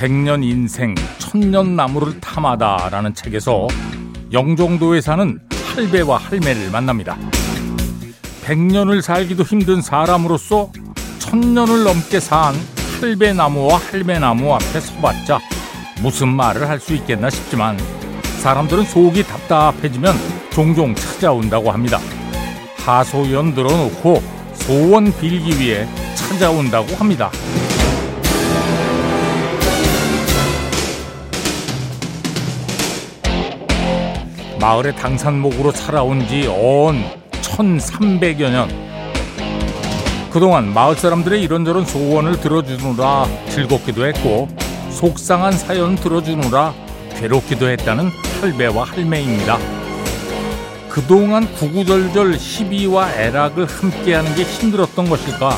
백년 인생 천년 나무를 탐하다라는 책에서 영종도에 사는 할배와 할매를 만납니다. 백년을 살기도 힘든 사람으로서 천년을 넘게 산 할배나무와 할매나무 앞에 서봤자 무슨 말을 할 수 있겠나 싶지만 사람들은 속이 답답해지면 종종 찾아온다고 합니다. 하소연 들어놓고 소원 빌기 위해 찾아온다고 합니다. 마을의 당산목으로 살아온 지언 1300여 년. 그동안 마을 사람들의 이런저런 소원을 들어주느라 즐겁기도 했고 속상한 사연 들어주느라 괴롭기도 했다는 할배와 할매입니다. 그동안 구구절절 시비와 애락을 함께하는 게 힘들었던 것일까?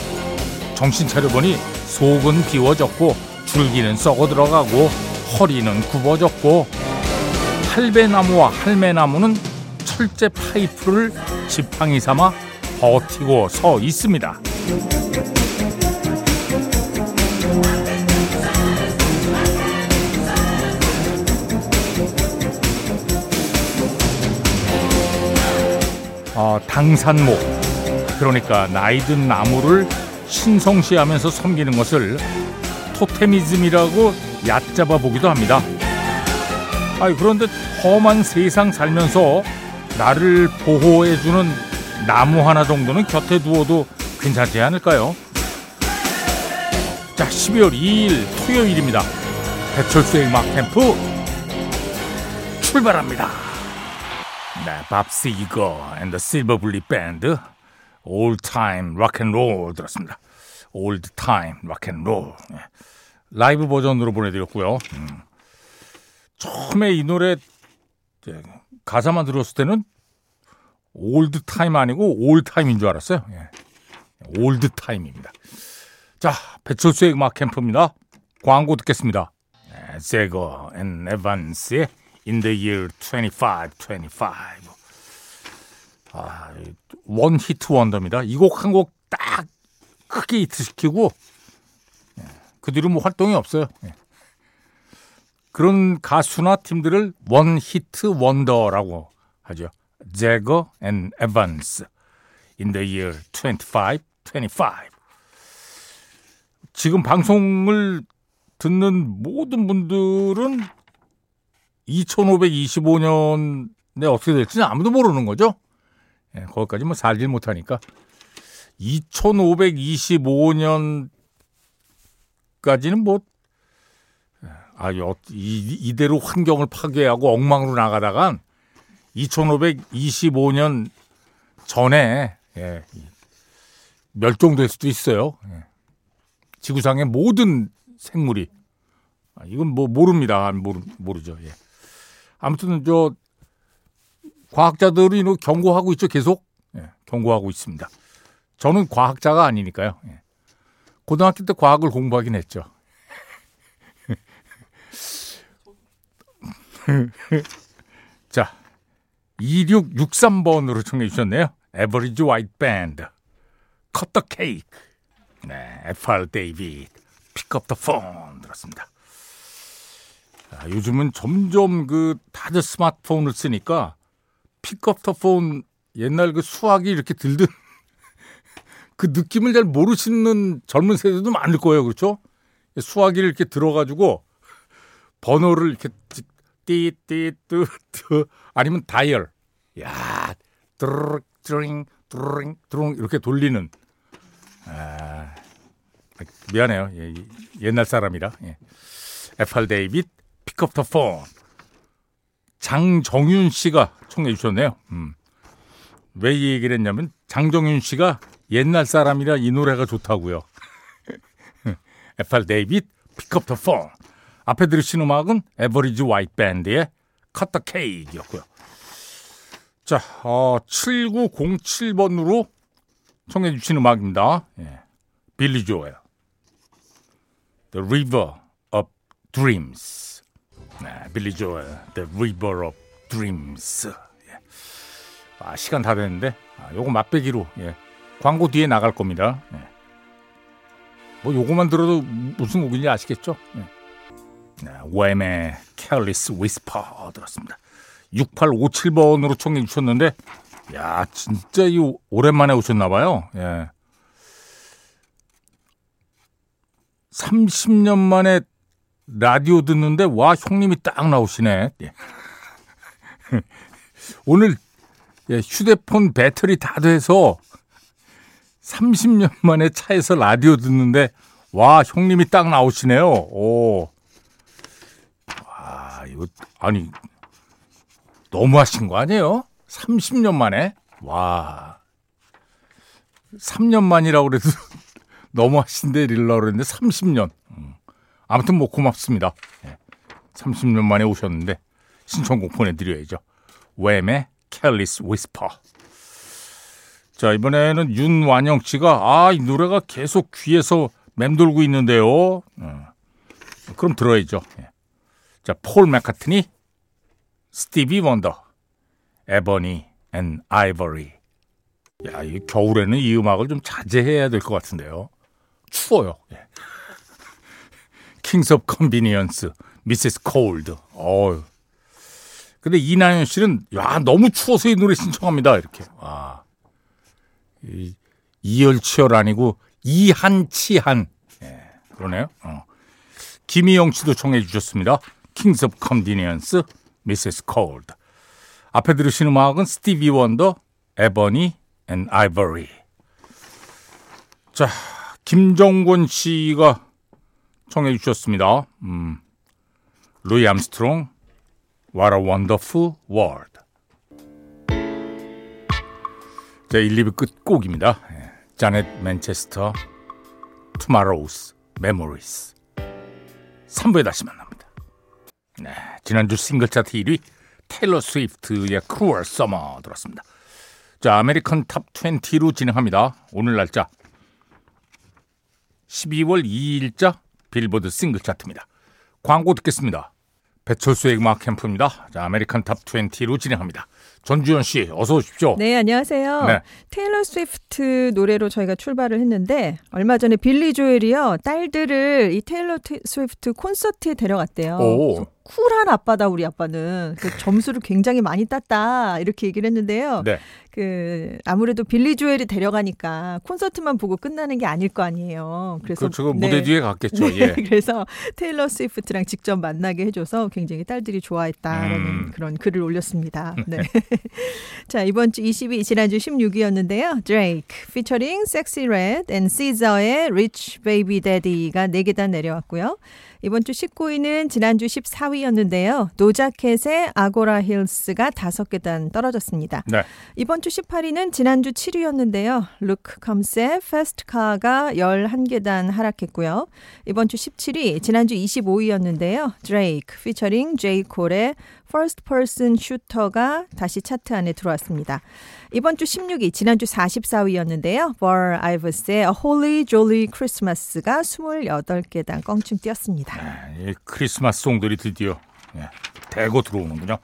정신 차려보니 속은 비워졌고 줄기는 썩어 들어가고 허리는 굽어졌고 할배나무와 할매나무는 철제 파이프를 지팡이 삼아 버티고 서 있습니다. 어, 당산목 그러니까 나이든 나무를 신성시하면서 섬기는 것을 토테미즘이라고 얕잡아 보기도 합니다. 아 그런데 험한 세상 살면서 나를 보호해주는 나무 하나 정도는 곁에 두어도 괜찮지 않을까요? 자, 12월 2일 토요일입니다. 배철수의 음악 캠프 출발합니다. 네, Bob Seger and the Silver Bullet Band Old Time Rock and Roll 들었습니다. Old Time Rock and Roll 라이브 버전으로 보내드렸고요. 음. 처음에 이 노래 가사만 들었을 때는 Old Time 아니고 All Time인 줄 알았어요. 예. Old Time입니다. 자, 배철수의 음악 캠프입니다. 광고 듣겠습니다. Zager and Evans의 In the Year 2525. 아, one hit wonder입니다. 이 곡 한 곡 딱 크게 히트시키고 예. 그 뒤로 뭐 활동이 없어요. 예. 그런 가수나 팀들을 one hit wonder라고 하죠. Zager and Evans In the Year 25, 25. 지금 방송을 듣는 모든 분들은 2525년에 어떻게 될지는 아무도 모르는 거죠. 예, 거기까지 뭐 살질 못하니까 2525년까지는 뭐 아, 이, 이대로 환경을 파괴하고 엉망으로 나가다간 2525년 전에 예, 멸종될 수도 있어요. 예. 지구상의 모든 생물이 아, 이건 뭐 모릅니다. 모르, 모르죠. 예. 아무튼 저 과학자들이 경고하고 있죠. 계속 예, 경고하고 있습니다. 저는 과학자가 아니니까요. 예. 고등학교 때 과학을 공부하긴 했죠. 자, 2663번으로 청해 주셨네요. Average White Band. Cut the Cake. 네, FR 데이빗. Up the phone 들었습니다. 아, 요즘은 점점 그 다들 스마트폰을 쓰니까 up the phone 옛날 그 수학이 이렇게 들던 그 느낌을 잘 모르시는 젊은 세대도 많을 거예요. 그렇죠? 수화기를 이렇게 들어가지고 번호를 이렇게 띠띠뚜뚜 아니면 다이얼 야 드르륵 드링 드링 드릉 이렇게 돌리는 아, 미안해요 예, 옛날 사람이라 예. FR 데이빗 Pick Up the Phone. 장정윤 씨가 청해 주셨네요. 음. 왜 이 얘기를 했냐면 장정윤 씨가 옛날 사람이라 이 노래가 좋다고요. FR 데이빗 Pick Up the Phone. 앞에 들으신 음악은 Average White Band의 Cut the Cake였고요. 자, 어, 7907번으로 청해 주신 음악입니다. 예. 빌리 조엘. The River of Dreams. 네, 빌리 조엘. The River of Dreams. 예. 아, 시간 다 됐는데, 아, 요거 맛배기로, 예. 광고 뒤에 나갈 겁니다. 예. 뭐, 요거만 들어도 무슨 곡인지 아시겠죠? 예. 네, 웸의 Careless 들었습니다. 6857번으로 청해 주셨는데 야 진짜 이 오랜만에 오셨나 봐요. 예. 30년 만에 라디오 듣는데 와 형님이 딱 나오시네. 예. 오늘 예, 휴대폰 배터리 다 돼서 30년 만에 차에서 라디오 듣는데 와 형님이 딱 나오시네요. 오. 와 이거 아니 너무 하신 거 아니에요? 30년 만에? 와. 3년 만이라고 그래도 너무 하신데 이러려고 그랬는데 30년. 음. 아무튼 뭐 고맙습니다. 30년 예. 만에 오셨는데 신청곡 보내드려야죠. Wham!의 Careless Whisper. 자, 이번에는 윤완영 씨가 아, 이 노래가 계속 귀에서 맴돌고 있는데요. 어. 그럼 들어야죠. 예. 자, 폴 맥카트니, 스티비 원더, Ebony and Ivory. 야, 이 겨울에는 이 음악을 좀 자제해야 될 것 같은데요. 추워요. 예. Kings of Convenience, Mrs. Cold. 어휴. 근데 이나연 씨는 야 너무 추워서 이 노래 신청합니다 이렇게. 와. 이, 이열치열 아니고 이한치한. 예, 그러네요. 어. 김희영 씨도 청해 주셨습니다. Kings of Convenience, Mrs. Cold. 앞에 들으신 음악은 스티비 원더, Ebony and Ivory. 자, 김정권 씨가 청해 주셨습니다. 음. 루이 암스트롱, What a Wonderful World. 자, 1, 2부 끝곡입니다. 자넷 맨체스터, Tomorrow's Memories. 3부에 다시 만납니다. 네, 지난주 싱글 차트 1위 테일러 스위프트의 Cruel Summer 들었습니다. 자, American Top 20로 진행합니다. 오늘 날짜 12월 2일자 빌보드 싱글 차트입니다. 광고 듣겠습니다. 배철수의 음악 캠프입니다. 자, American Top 20로 진행합니다. 전주현 씨, 어서 오십시오. 네, 안녕하세요. 네. 테일러 스위프트 노래로 저희가 출발을 했는데 얼마 전에 빌리 조엘이요 딸들을 이 테일러 스위프트 콘서트에 데려갔대요. 오. 쿨한 아빠다 우리 아빠는 그 점수를 굉장히 많이 땄다 이렇게 얘기를 했는데요. 네. 그 아무래도 빌리 조엘이 데려가니까 콘서트만 보고 끝나는 게 아닐 거 아니에요. 그래서 그렇죠. 네. 무대 뒤에 갔겠죠. 네. 예. 그래서 테일러 스위프트랑 직접 만나게 해줘서 굉장히 딸들이 좋아했다라는 음. 그런 글을 올렸습니다. 네. 자 이번 주 20위, 지난주 16위였는데요. 드레이크 피처링 섹시 레드 and 시저의 Rich Baby Daddy가 4계단 내려왔고요. 이번 주 19위는 지난주 14위였는데요. 도자 캣의 Agora Hills가 5계단 떨어졌습니다. 네. 이번 주 18위는 지난주 7위였는데요. 루크 컴스의 Fast Car가 11계단 하락했고요. 이번 주 17위, 지난주 25위였는데요. 드레이크 피처링 제이 콜의 First Person Shooter가 다시 차트 안에 들어왔습니다. 이번 주 16위, 지난주 44위였는데요. 벌 아이브스의 Holy Jolly Christmas가 28계단 껑충 뛰었습니다. 네, 크리스마스 song들이 드디어 네, 대거 들어오는군요.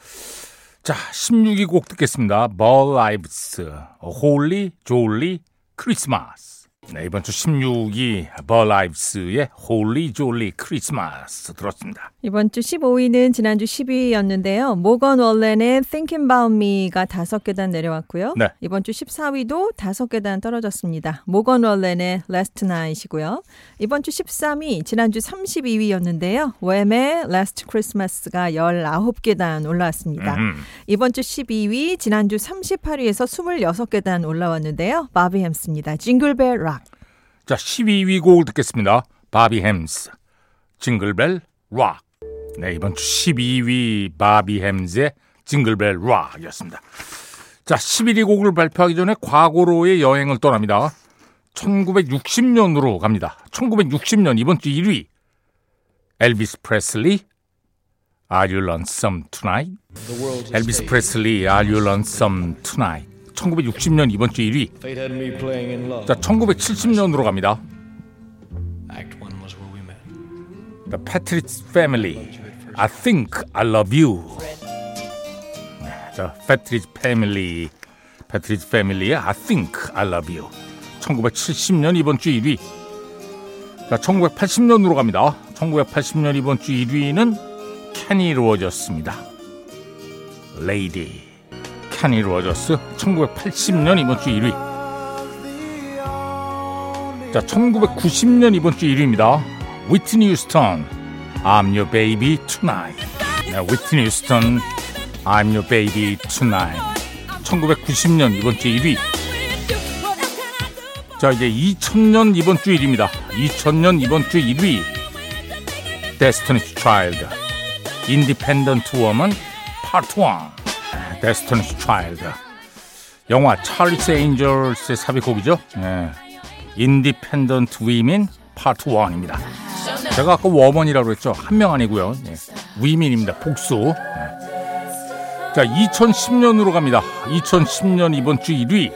자, 16위 곡 듣겠습니다. 벌 아이브스, Holy Jolly Christmas. 네, 이번 주 16위 벌 아이브스의 Holy Jolly Christmas 들었습니다. 이번 주 15위는 지난주 10위였는데요. 모건 월렌의 Thinking About Me가 5계단 내려왔고요. 네. 이번 주 14위도 5계단 떨어졌습니다. 모건 월렌의 Last Night이고요. 이번 주 13위 지난주 32위였는데요. 웸의 Last Christmas가 19계단 올라왔습니다. 음. 이번 주 12위 지난주 38위에서 26계단 올라왔는데요. 바비 헬름스입니다. Jingle Bell Rock. 자, 12위 곡을 듣겠습니다. 바비 헬름스, Jingle Bell Rock. 네, 이번 주 12위 바비 헬름스의 Jingle Bell Rock이었습니다. 자, 11위 곡을 발표하기 전에 과거로의 여행을 떠납니다. 1960년으로 갑니다. 1960년 이번 주 1위 엘비스 프레슬리 Are You Lonesome Tonight? 엘비스 프레슬리 Are You Lonesome Tonight? 1960년 이번 주 1위. 자, 1970년으로 갑니다. The Patrick Family. I think I love you. 네, 자, Patrick Family. Partridge Family의 I think I love you. 1970년 이번 주 1위. 자, 1980년으로 갑니다. 1980년 이번 주 1위는 케니 로저스입니다. Lady 케니 로저스 1980년 이번 주 1위. 자, 1990년 이번 주 1위입니다. 위트니 휴스턴 I'm your baby tonight. 네, 위트니 휴스턴 I'm your baby tonight. 1990년 이번 주 1위. 자, 이제 2000년 이번 주 1위입니다. 2000년 이번 주 1위. Destiny's Child. Independent Woman Part 1. Destiny's Child. 영화 찰리스 에인절스의 삽입곡이죠. 네. Independent Women Part 1입니다. 제가 아까 woman이라고 했죠. 한 명 아니고요. 네. women입니다. 복수. 네. 자, 2010년으로 갑니다. 2010년 이번 주 1위.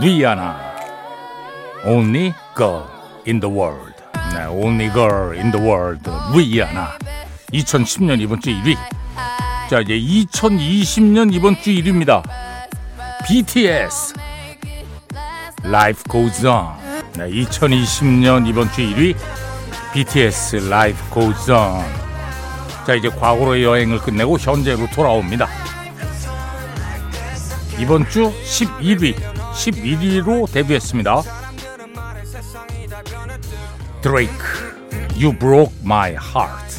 리아나. Only girl in the world. 네, Only girl in the world. 리아나. 2010년 이번 주 1위. 자, 이제 2020년 이번 주 1위입니다. BTS. Life Goes On. 네, 2020년 이번 주 1위 BTS Life Goes On. 자 이제 과거로의 여행을 끝내고 현재로 돌아옵니다. 이번 주 11위, 11위로 데뷔했습니다. 드레이크, You Broke My Heart.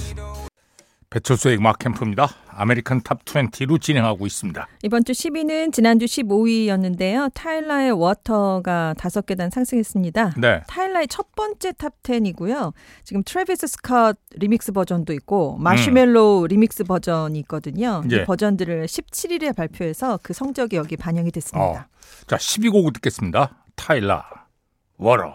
배철수의 음악 캠프입니다. American Top 20로 진행하고 있습니다. 이번 주 10위는 지난주 15위였는데요. 타일라의 Water가 다섯 계단 상승했습니다. 네. 타일라의 첫 번째 top 10이고요. 지금 트래비스 스컷 리믹스 버전도 있고 마시멜로 음. 리믹스 버전이 있거든요. 예. 이 버전들을 17일에 발표해서 그 성적이 여기 반영이 됐습니다. 어. 자, 10위 곡 듣겠습니다. 타일라, Water.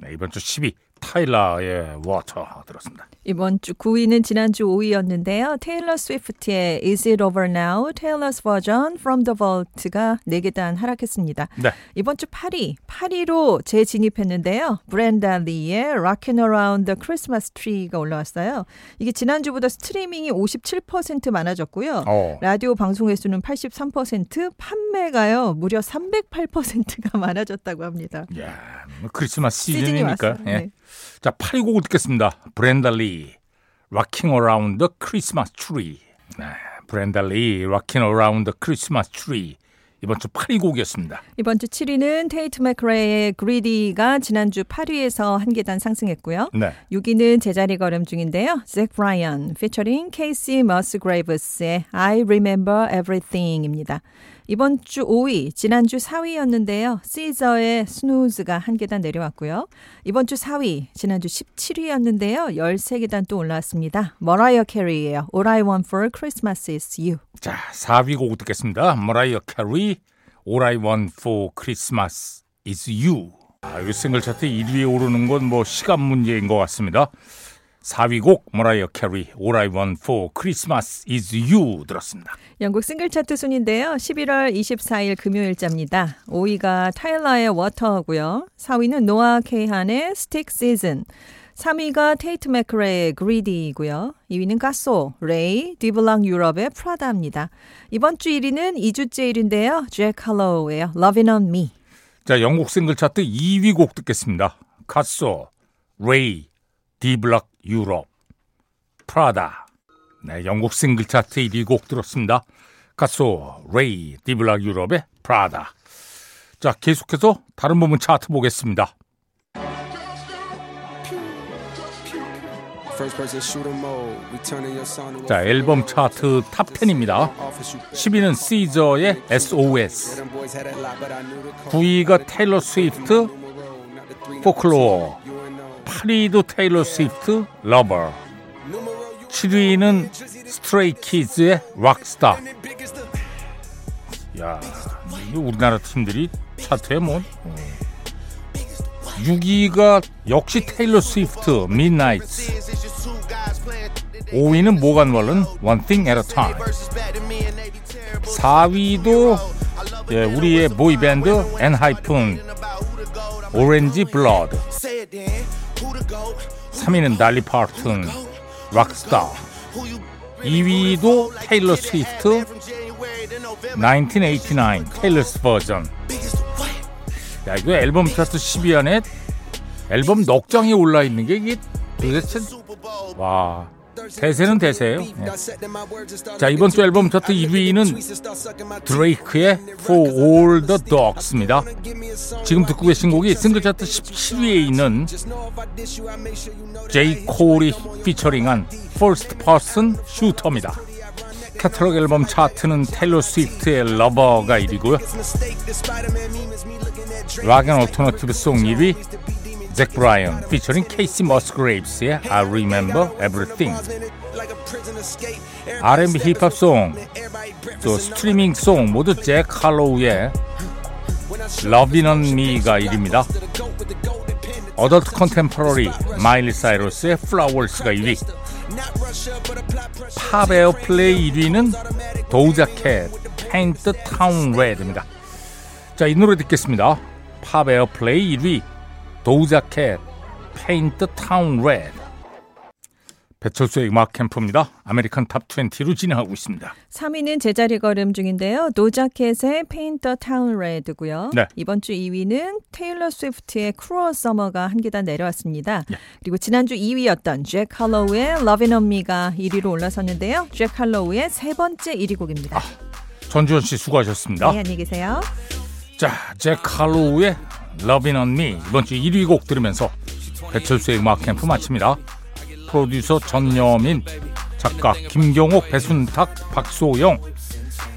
네, 이번 주 10위 타일라의 Water 들었습니다. 이번 주 9위는 지난주 5위였는데요. 테일러 스위프트의 Is It Over Now? Taylor's Version From the Vault가 4계단 하락했습니다. 네. 이번 주 8위, 8위로 재진입했는데요. 브렌다 리의 Rockin' Around the Christmas Tree가 올라왔어요. 이게 지난주보다 스트리밍이 57% 많아졌고요. 어. 라디오 방송 횟수는 83%, 판매가요. 무려 308%가 많아졌다고 합니다. 야, 뭐 크리스마스 시즌이니까. 예. 네. 자, 8위 곡을 듣겠습니다. 브렌다 리, Rocking Around the Christmas Tree. 네, 브렌다 리, Rocking Around the Christmas Tree. 이번 주 8위 곡이었습니다. 이번 주 7위는 테이트 맥크레의 Greedy가 지난주 8위에서 한 계단 상승했고요. 네. 6위는 제자리 걸음 중인데요. 잭 브라이언 피처링 케이시 머스그레이브스의 I Remember Everything입니다. 이번 주 5위, 지난주 4위였는데요. 시저의 Snooze가 한 계단 내려왔고요. 이번 주 4위, 지난주 17위였는데요. 13계단 또 올라왔습니다. 머라이어 캐리예요. All I Want for Christmas is You. 자, 4위 곡 듣겠습니다. 머라이어 캐리, All I Want for Christmas is You. 아, 이 싱글 차트 1위에 오르는 건 뭐 시간 문제인 것 같습니다. 4위 곡 머라이어 캐리 All I Want for Christmas is You 들었습니다. 영국 싱글 차트 순인데요. 11월 24일 금요일자입니다. 5위가 타일라의 Water고요. 4위는 노아 케이한의 Stick Season. 3위가 테이트 맥크레의 Greedy이고요. 2위는 카소, 레이, 디블락 유럽의 Prada입니다. 이번 주 1위는 2주째 1위인데요. 잭 할로우의 Lovin' on Me. 자, 영국 싱글 차트 2위 곡 듣겠습니다. 카소, 레이, 디블락 유럽, Prada. 네, 영국 싱글 차트 1위 곡 들었습니다. 카소, 레이, 디블락 유럽의 Prada. 자, 계속해서 다른 부문 차트 보겠습니다. 자, 앨범 차트 탑 10입니다. 10위는 시저의 SOS. 9위가 테일러 스위프트, Folklore. 8위도 테일러 스위프트 Lover. 7위는 스트레이 키즈의 Rock-Star. 야 우리나라 팀들이 차트에 뭐 6위가 역시 테일러 스위프트 midnights. 5위는 모간 월런 One Thing at a Time. 4위도 예, 우리의 보이밴드 엔하이픈 Orange Blood 3위는 달리 파튼 락스타. 2위도 테일러 스위프트 1989 Taylor's Version. 야 이거 앨범 차트 10위 안에 앨범 넉장에 올라 있는 게 이게 도대체 와 대세는 대세예요. 예. 자 이번 주 앨범 차트 1위는 드레이크의 For All the Dogs입니다. 지금 듣고 계신 곡이 싱글 차트 17위에 있는 제이 콜이 피처링한 First Person Shooter입니다. 카탈로그 앨범 차트는 테일러 스위프트의 Lover가 1위고요. Rock & Alternative Song 1위 잭 브라이언 피처링 케이시 머스그레이브스의 I Remember Everything R&B 힙합 Song, 또 스트리밍 Song 모두 잭 할로우의 Lovin' on Me가 1위입니다. Adult Contemporary 마일리 사이러스의 Flowers가 1위 팝 Airplay 1위는 도자 캣 Paint the Town Red입니다. 자, 이 노래 듣겠습니다. 팝 Airplay 1위 도자 캣 the Town Red 배철수의 음악 캠프입니다. 아메리칸 탑 20로 진행하고 있습니다. 3위는 제자리 걸음 중인데요. 도자 캣의 the Town Red고요. 네. 이번 주 2위는 테일러 스위프트의 Cruel Summer가 한 계단 내려왔습니다. 예. 그리고 지난주 2위였던 잭 할로우의 on Me가 1위로 올라섰는데요. 잭 할로우의 세 번째 1위 곡입니다. 전주현 씨 수고하셨습니다. 네, 안녕히 계세요. 자, 잭 할로우의 On Me 이번 주 1위 곡 들으면서 배철수의 음악 캠프 마칩니다. 프로듀서 전여민, 작가 김경옥, 배순탁, 박소영,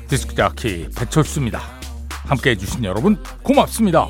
디스크 자키 배철수입니다. 함께 해 주신 여러분 고맙습니다.